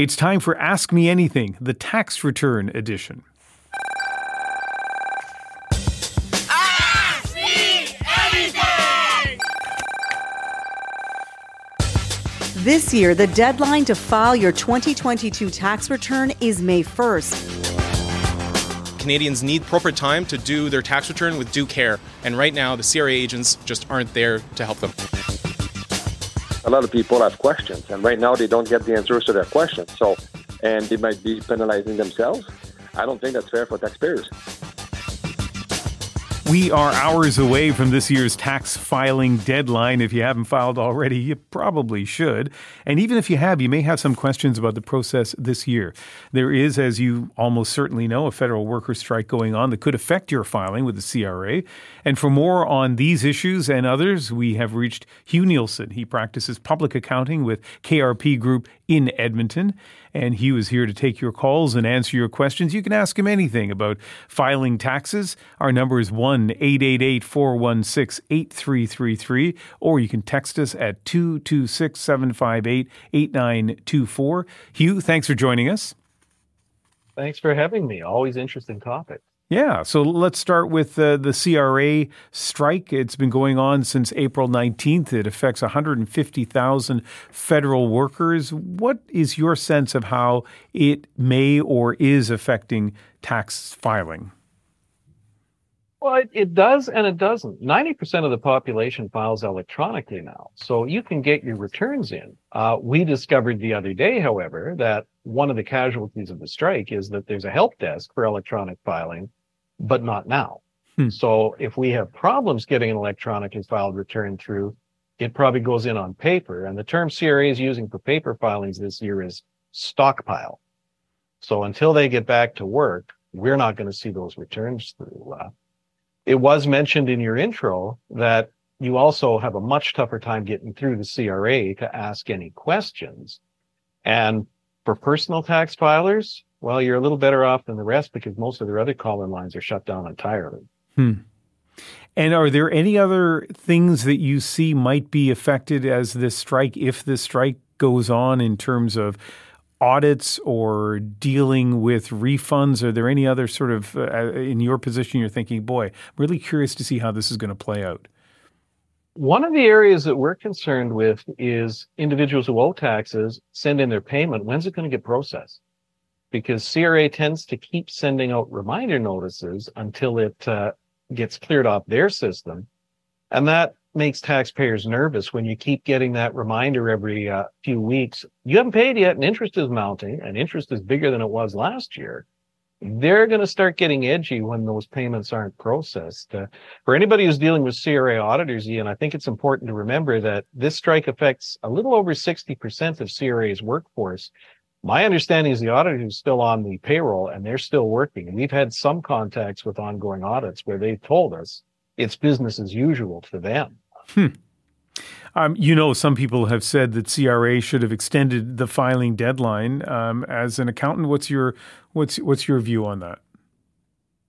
It's time for Ask Me Anything, the tax return edition. Ask me anything! This year, the deadline to file your 2022 tax return is May 1st. Canadians need proper time to do their tax return with due care, and right now the CRA agents just aren't there to help them a lot of people have questions, and right now they don't get the answers to their questions. So, and they might be penalizing themselves. I don't think that's fair for taxpayers. We are hours away from this year's tax filing deadline. If you haven't filed already, you probably should. And even if you have, you may have some questions about the process this year. There is, as you almost certainly know, a federal worker strike going on that could affect your filing with the CRA. And for more on these issues and others, we have reached Hugh Neilson. He practices public accounting with KRP Group in Edmonton and he is here to take your calls and answer your questions. You can ask him anything about filing taxes. Our number is 1 888 416 8333, or you can text us at 226 758 8924. Hugh, thanks for joining us. Thanks for having me. Always interesting topic. Yeah, so let's start with uh, the CRA strike. It's been going on since April 19th. It affects 150,000 federal workers. What is your sense of how it may or is affecting tax filing? Well, it, it does and it doesn't. 90% of the population files electronically now, so you can get your returns in. Uh, we discovered the other day, however, that one of the casualties of the strike is that there's a help desk for electronic filing but not now. Hmm. So if we have problems getting an electronically filed return through, it probably goes in on paper. And the term CRA is using for paper filings this year is stockpile. So until they get back to work, we're not going to see those returns through. Uh, it was mentioned in your intro that you also have a much tougher time getting through the CRA to ask any questions. And for personal tax filers, well, you're a little better off than the rest because most of their other call-in lines are shut down entirely. Hmm. And are there any other things that you see might be affected as this strike, if this strike goes on, in terms of audits or dealing with refunds? Are there any other sort of, uh, in your position, you're thinking, boy, I'm really curious to see how this is going to play out? One of the areas that we're concerned with is individuals who owe taxes send in their payment. When's it going to get processed? because CRA tends to keep sending out reminder notices until it uh, gets cleared off their system. And that makes taxpayers nervous when you keep getting that reminder every uh, few weeks. You haven't paid yet and interest is mounting and interest is bigger than it was last year. They're going to start getting edgy when those payments aren't processed. Uh, for anybody who's dealing with CRA auditors, Ian, I think it's important to remember that this strike affects a little over 60% of CRA's workforce my understanding is the auditor is still on the payroll and they're still working. And we've had some contacts with ongoing audits where they've told us it's business as usual for them. Hmm. Um, you know, some people have said that CRA should have extended the filing deadline. Um, as an accountant, what's your what's what's your view on that?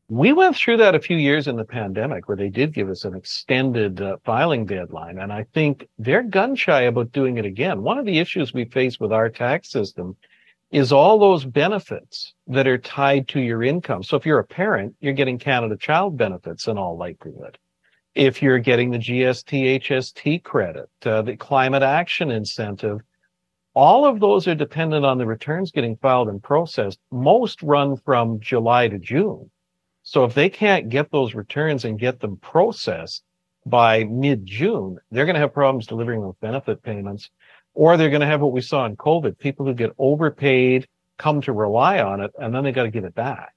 We went through that a few years in the pandemic where they did give us an extended uh, filing deadline. And I think they're gun shy about doing it again. One of the issues we face with our tax system is all those benefits that are tied to your income. So if you're a parent, you're getting Canada Child benefits in all likelihood. If you're getting the GST HST credit, uh, the climate action incentive, all of those are dependent on the returns getting filed and processed. Most run from July to June. So if they can't get those returns and get them processed by mid June, they're going to have problems delivering those benefit payments or they're going to have what we saw in COVID, people who get overpaid, come to rely on it, and then they got to give it back.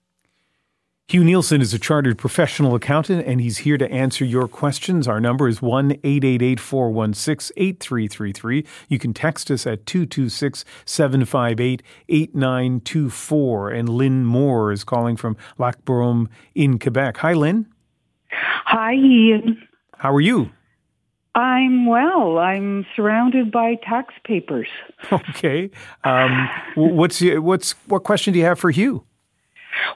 Hugh Neilson is a chartered professional accountant and he's here to answer your questions. Our number is 1 888 416 8333. You can text us at 226 758 8924. And Lynn Moore is calling from Lac Brome in Quebec. Hi, Lynn. Hi, Ian. How are you? I'm well. I'm surrounded by tax papers. Okay. Um, what's what's what question do you have for Hugh?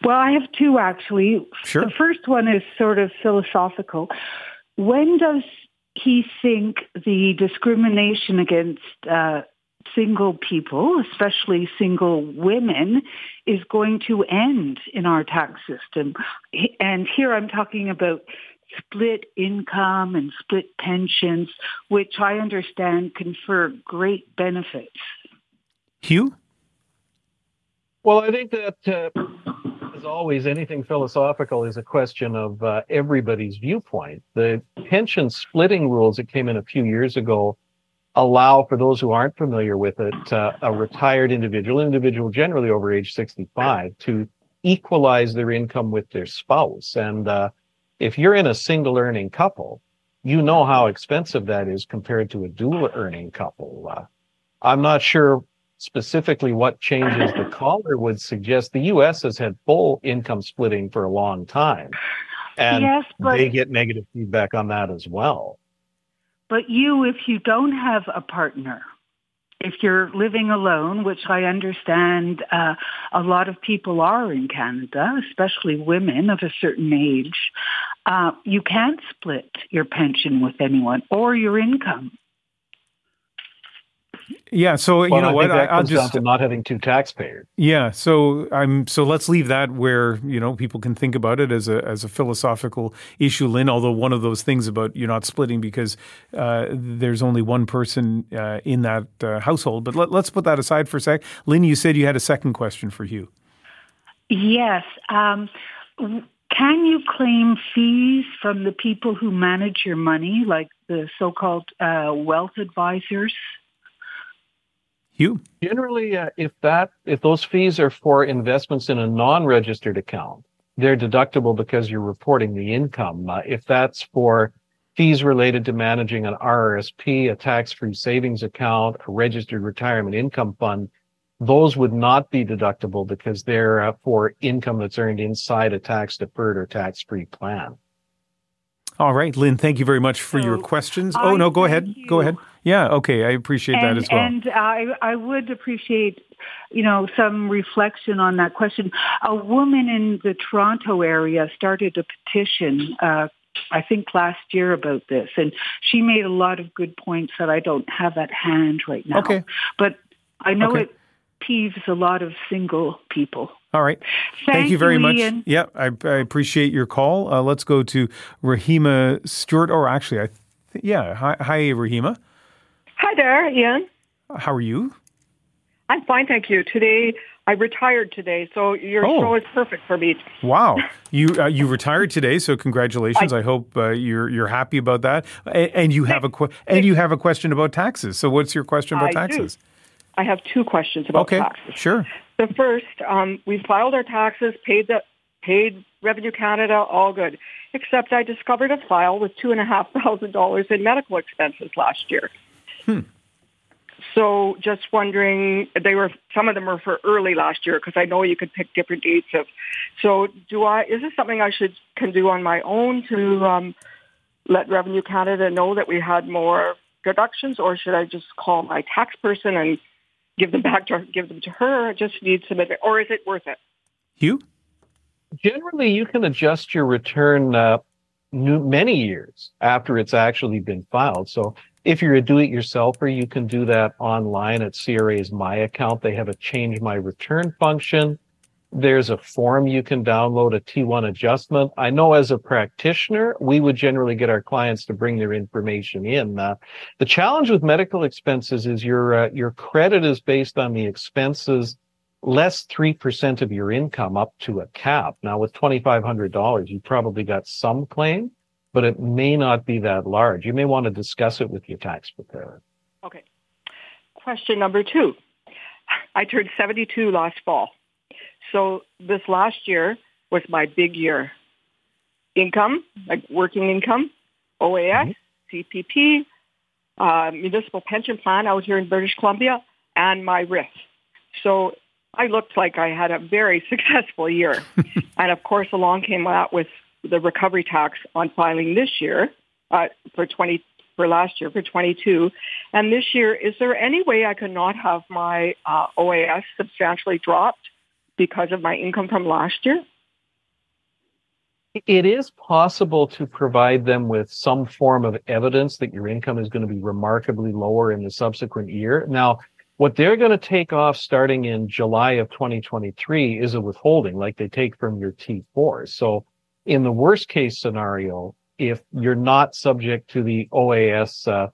Well, I have two actually. Sure. The first one is sort of philosophical. When does he think the discrimination against uh, single people, especially single women, is going to end in our tax system? And here I'm talking about split income and split pensions, which I understand confer great benefits. Hugh? Well, I think that, uh, as always, anything philosophical is a question of uh, everybody's viewpoint. The pension splitting rules that came in a few years ago allow, for those who aren't familiar with it, uh, a retired individual, individual generally over age 65, to equalize their income with their spouse. And uh, if you're in a single earning couple, you know how expensive that is compared to a dual earning couple. Uh, I'm not sure specifically what changes the caller would suggest. The U.S. has had full income splitting for a long time, and yes, but, they get negative feedback on that as well. But you, if you don't have a partner, if you're living alone, which I understand uh, a lot of people are in Canada, especially women of a certain age, uh, you can't split your pension with anyone or your income. Yeah, so well, you know I what? That I'll comes just down to not having two taxpayers. Yeah, so I'm so let's leave that where you know people can think about it as a as a philosophical issue, Lynn. Although one of those things about you're not splitting because uh, there's only one person uh, in that uh, household. But let, us put that aside for a sec. Lynn, you said you had a second question for Hugh. Yes. Um, can you claim fees from the people who manage your money, like the so-called uh, wealth advisors? You generally, uh, if that if those fees are for investments in a non-registered account, they're deductible because you're reporting the income. Uh, if that's for fees related to managing an RRSP, a tax-free savings account, a registered retirement income fund, those would not be deductible because they're uh, for income that's earned inside a tax-deferred or tax-free plan. All right, Lynn, thank you very much for so your questions. I oh, no, go ahead. you. Go ahead. Yeah, okay, I appreciate and, that as well. And I, I would appreciate, you know, some reflection on that question. A woman in the Toronto area started a petition, uh, I think last year about this, and she made a lot of good points that I don't have at hand right now. Okay. But I know Okay. it peeves a lot of single people. All right. Thank you very you, much. Ian. Yeah, I, I appreciate your call. Uh, let's go to Rahima Stewart. Or actually, I th- yeah. Hi, hi, Rahima. Hi there, Ian. How are you? I'm fine, thank you. Today, I retired today, so your Oh. show is perfect for me. Wow, you uh, you retired today, so congratulations. I, I- hope uh, you're you're happy about that. And, and you have a que- and you have a question about taxes. So, what's your question about I do. I have two questions about Okay, taxes. sure. The first, um, we filed our taxes, paid the paid Revenue Canada, all good. Except I discovered a file with two and a half thousand dollars in medical expenses last year. Hmm. So just wondering, they were some of them were for early last year because I know you could pick different dates of. So do I? Is this something I should can do on my own to um, let Revenue Canada know that we had more deductions, or should I just call my tax person and give them back to her, give them to her? I just need some advice, or is it worth it? Hugh. Generally, you can adjust your return uh, new, many years after it's actually been filed. So if you're a do-it-yourselfer, you can do that online at CRA's My Account. They have a Change My Return function. There's a form you can download, a T1 adjustment. I know as a practitioner, we would generally get our clients to bring their information in. Uh, the challenge with medical expenses is your uh, your credit is based on the expenses less 3% of your income up to a cap. Now with $2,500, you probably got some claim, but it may not be that large. You may want to discuss it with your tax preparer. Okay. Question number two. I turned 72 last fall. So this last year, was my big year. Income, like working income, OAS, mm-hmm. CPP, uh, municipal pension plan out here in British Columbia, and my RRIF. So I looked like I had a very successful year. and of course, along came that with the recovery tax on filing this year uh, for 20 for last year for 22. And this year, is there any way I could not have my uh, OAS substantially dropped because of my income from last year? It is possible to provide them with some form of evidence that your income is going to be remarkably lower in the subsequent year. Now, what they're going to take off starting in July of 2023 is a withholding like they take from your T4. So in the worst case scenario, if you're not subject to the OAS, uh,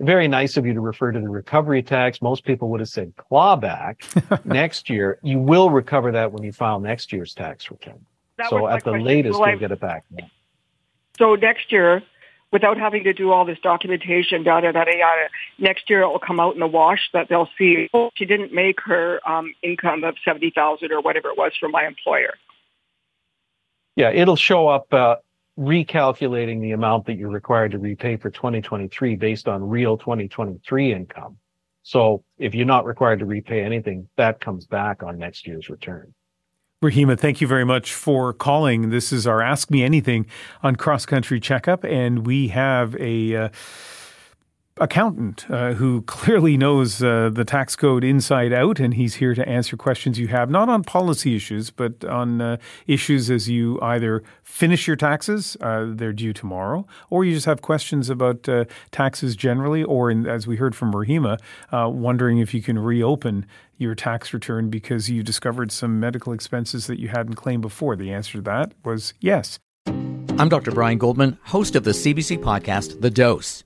very nice of you to refer to the recovery tax. Most people would have said clawback next year. You will recover that when you file next year's tax return. That so at the question. latest, you'll get it back. So next year, without having to do all this documentation, da da da da yada. Next year it will come out in the wash that they'll see, oh, she didn't make her um, income of seventy thousand or whatever it was from my employer. Yeah, it'll show up uh, recalculating the amount that you're required to repay for 2023 based on real 2023 income. So if you're not required to repay anything, that comes back on next year's return. Rahima, thank you very much for calling. This is our Ask Me Anything on Cross Country Checkup, and we have a. Uh, accountant uh, who clearly knows uh, the tax code inside out, and he's here to answer questions you have, not on policy issues, but on uh, issues as you either finish your taxes, uh, they're due tomorrow, or you just have questions about uh, taxes generally, or in, as we heard from Rahima, uh, wondering if you can reopen your tax return because you discovered some medical expenses that you hadn't claimed before. The answer to that was yes. I'm Dr. Brian Goldman, host of the CBC podcast, The Dose.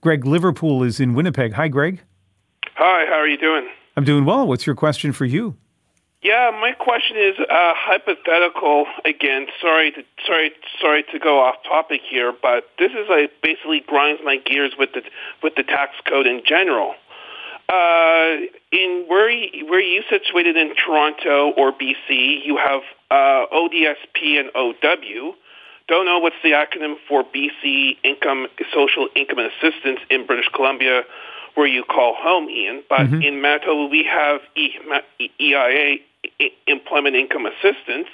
Greg Liverpool is in Winnipeg. Hi, Greg. Hi, how are you doing? I'm doing well. What's your question for you? Yeah, my question is uh, hypothetical. Again, sorry to sorry sorry to go off topic here, but this is like basically grinds my gears with the with the tax code in general. Uh, in where you, where you situated in Toronto or BC, you have uh, ODSP and OW don't know what's the acronym for BC Income Social Income Assistance in British Columbia, where you call home, Ian. But mm-hmm. in Manitoba, we have EIA, Employment Income Assistance,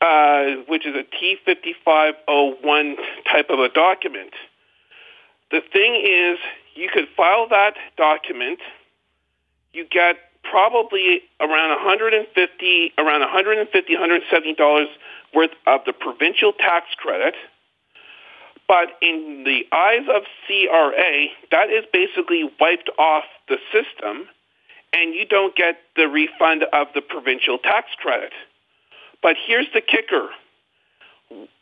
uh, which is a T5501 type of a document. The thing is, you could file that document. You get probably around 150, around 150, 170 dollars worth of the provincial tax credit. But in the eyes of CRA, that is basically wiped off the system, and you don't get the refund of the provincial tax credit. But here's the kicker.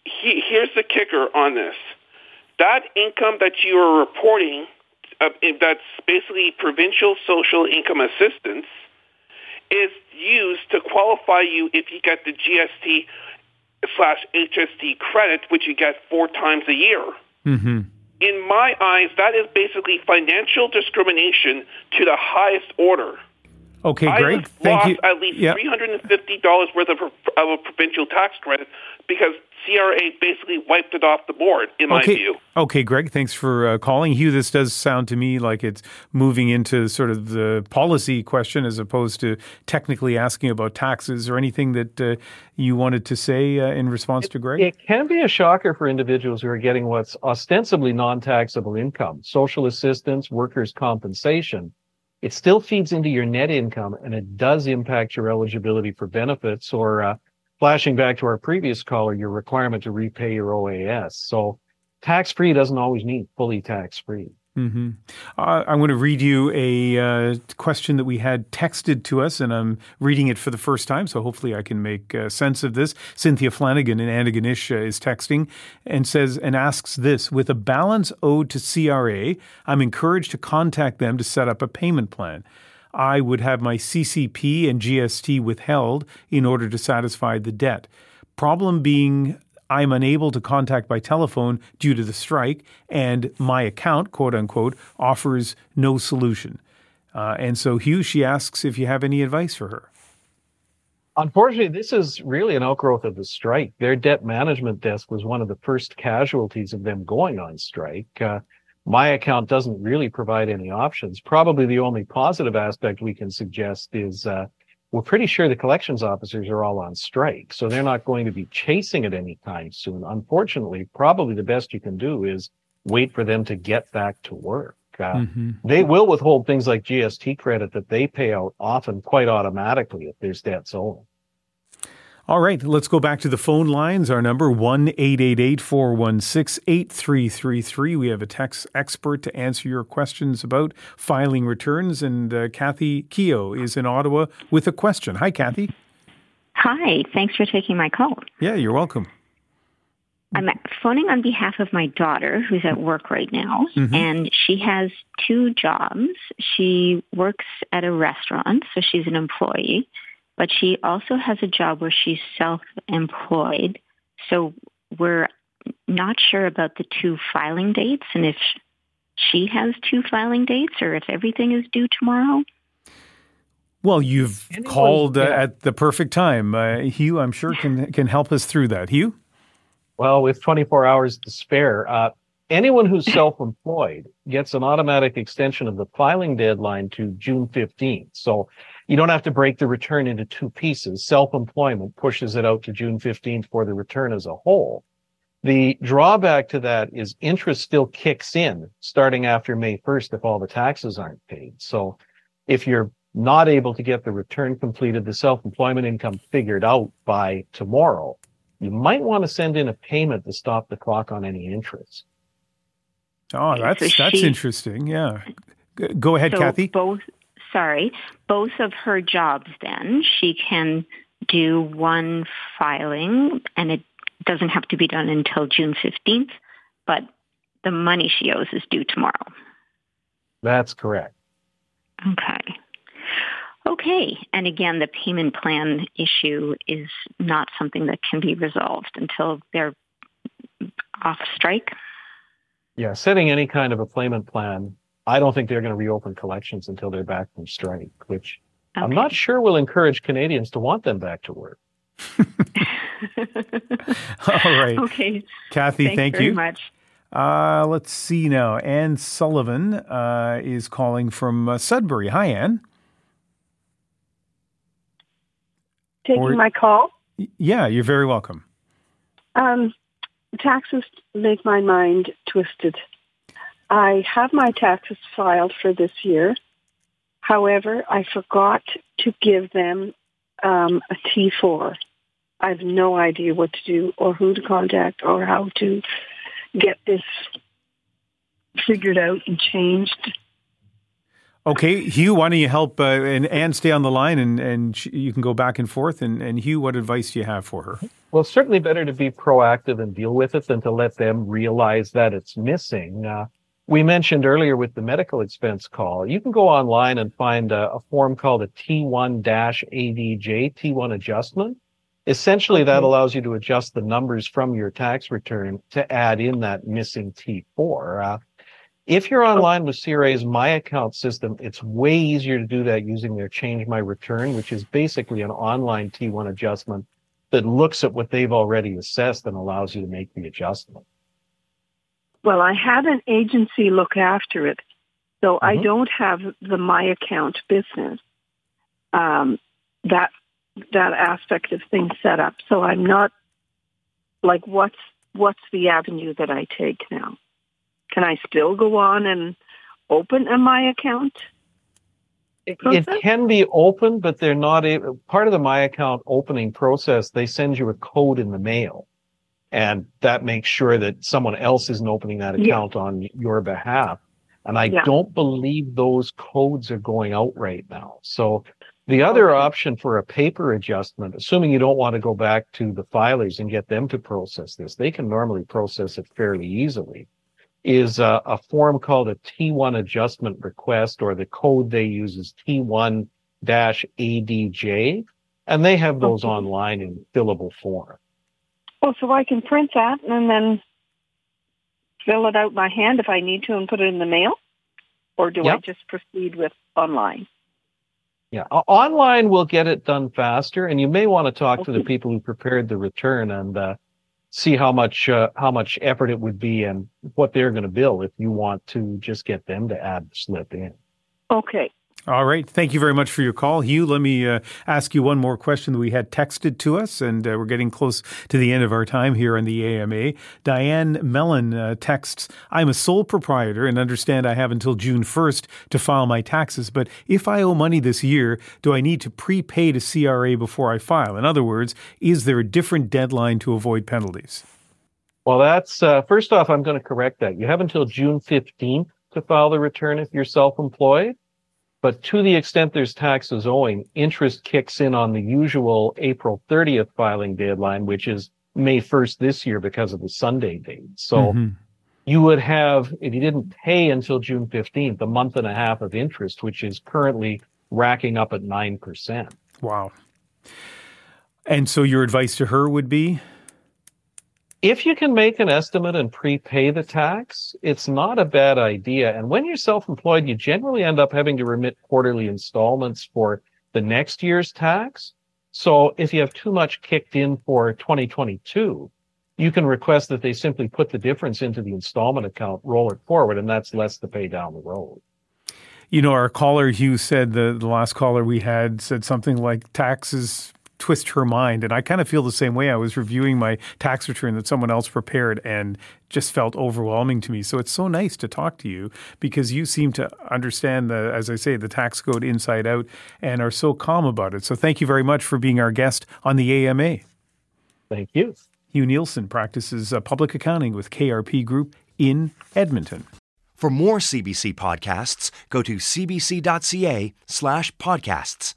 He, here's the kicker on this. That income that you are reporting, uh, that's basically provincial social income assistance, is used to qualify you if you get the GST slash HST credit, which you get four times a year. Mm-hmm. In my eyes, that is basically financial discrimination to the highest order. Okay, great. I Thank lost you. at least yep. $350 worth of, of a provincial tax credit because CRA basically wiped it off the board, in okay. my view. Okay, Greg, thanks for uh, calling. Hugh, this does sound to me like it's moving into sort of the policy question as opposed to technically asking about taxes or anything that uh, you wanted to say uh, in response it, to Greg. It can be a shocker for individuals who are getting what's ostensibly non taxable income, social assistance, workers' compensation. It still feeds into your net income and it does impact your eligibility for benefits or uh, flashing back to our previous caller, your requirement to repay your OAS. So tax free doesn't always mean fully tax free. Mm-hmm. Uh, I'm going to read you a uh, question that we had texted to us, and I'm reading it for the first time, so hopefully I can make uh, sense of this. Cynthia Flanagan in Antigonish uh, is texting and says and asks this: With a balance owed to CRA, I'm encouraged to contact them to set up a payment plan. I would have my CCP and GST withheld in order to satisfy the debt. Problem being I'm unable to contact by telephone due to the strike, and my account, quote unquote, offers no solution. Uh, and so, Hugh, she asks if you have any advice for her. Unfortunately, this is really an outgrowth of the strike. Their debt management desk was one of the first casualties of them going on strike. Uh, my account doesn't really provide any options. Probably the only positive aspect we can suggest is uh, we're pretty sure the collections officers are all on strike, so they're not going to be chasing it anytime soon. Unfortunately, probably the best you can do is wait for them to get back to work. Uh, mm-hmm. They will withhold things like GST credit that they pay out often quite automatically if there's debts owing. All right, let's go back to the phone lines. Our number one eight eight eight four one six eight three three three. We have a tax expert to answer your questions about filing returns, and uh, Kathy Keogh is in Ottawa with a question. Hi, Kathy. Hi, thanks for taking my call. Yeah, you're welcome. I'm phoning on behalf of my daughter who's at work right now, mm-hmm. and she has two jobs. She works at a restaurant, so she's an employee but she also has a job where she's self-employed. So we're not sure about the two filing dates and if she has two filing dates or if everything is due tomorrow. Well, you've Anyone, called uh, yeah. at the perfect time. Uh, Hugh, I'm sure can can help us through that. Hugh? Well, with 24 hours to spare, uh, anyone who's self-employed gets an automatic extension of the filing deadline to June 15th. So you don't have to break the return into two pieces. Self-employment pushes it out to June 15th for the return as a whole. The drawback to that is interest still kicks in starting after May 1st if all the taxes aren't paid. So if you're not able to get the return completed, the self-employment income figured out by tomorrow, you might want to send in a payment to stop the clock on any interest. Oh, that's that's interesting. Yeah. Go ahead, so Kathy. Both sorry, both of her jobs then. She can do one filing and it doesn't have to be done until June 15th, but the money she owes is due tomorrow. That's correct. Okay. Okay. And again, the payment plan issue is not something that can be resolved until they're off strike. Yeah, setting any kind of a payment plan I don't think they're going to reopen collections until they're back from strike, which okay. I'm not sure will encourage Canadians to want them back to work. All right. Okay. Kathy, Thanks thank you very much. Uh, let's see now. Anne Sullivan uh, is calling from uh, Sudbury. Hi, Anne. Taking or, my call? Yeah, you're very welcome. Um, taxes make my mind twisted. I have my taxes filed for this year. However, I forgot to give them um, a T4. I have no idea what to do or who to contact or how to get this figured out and changed. Okay, Hugh, why don't you help uh, and Anne stay on the line and, and sh- you can go back and forth. And, and Hugh, what advice do you have for her? Well, certainly better to be proactive and deal with it than to let them realize that it's missing. Uh, we mentioned earlier with the medical expense call, you can go online and find a, a form called a T1-ADJ, T1 adjustment. Essentially, that allows you to adjust the numbers from your tax return to add in that missing T4. Uh, if you're online with CRA's My Account system, it's way easier to do that using their Change My Return, which is basically an online T1 adjustment that looks at what they've already assessed and allows you to make the adjustment. Well, I had an agency look after it, so mm-hmm. I don't have the my account business. Um, that that aspect of things set up. So I'm not like what's what's the avenue that I take now? Can I still go on and open a my account? Process? It can be open, but they're not a, part of the my account opening process. They send you a code in the mail and that makes sure that someone else isn't opening that account yeah. on your behalf. And I Yeah. don't believe those codes are going out right now. So the other option for a paper adjustment, assuming you don't want to go back to the filers and get them to process this, they can normally process it fairly easily, is a, a form called a T1 adjustment request, or the code they use is T1 ADJ. And they have those Okay. online in fillable form. Oh, so I can print that and then fill it out by hand if I need to and put it in the mail? Or do I just proceed with online? Yeah, online will get it done faster, and you may want to talk to the people who prepared the return and uh, see how much uh, how much effort it would be and what they're going to bill if you want to just get them to add the slip in. Okay. All right. Thank you very much for your call. Hugh, let me uh, ask you one more question that we had texted to us, and uh, we're getting close to the end of our time here on the AMA. Diane Mellon uh, texts I'm a sole proprietor and understand I have until June 1st to file my taxes, but if I owe money this year, do I need to prepay to CRA before I file? In other words, is there a different deadline to avoid penalties? Well, that's uh, first off, I'm going to correct that. You have until June 15th to file the return if you're self employed. But to the extent there's taxes owing, interest kicks in on the usual April 30th filing deadline, which is May 1st this year because of the Sunday date. So Mhm. you would have, if you didn't pay until June 15th, a month and a half of interest, which is currently racking up at 9%. Wow. And so your advice to her would be? If you can make an estimate and prepay the tax, it's not a bad idea. And when you're self-employed, you generally end up having to remit quarterly installments for the next year's tax. So if you have too much kicked in for 2022, you can request that they simply put the difference into the installment account, roll it forward, and that's less to pay down the road. You know, our caller, Hugh, said the, the last caller we had said something like taxes twist her mind. And I kind of feel the same way. I was reviewing my tax return that someone else prepared and just felt overwhelming to me. So it's so nice to talk to you because you seem to understand the, as I say, the tax code inside out and are so calm about it. So thank you very much for being our guest on the AMA. Thank you. Hugh Neilson practices uh, public accounting with KRP Group in Edmonton. For more CBC podcasts, go to cbc.ca slash podcasts.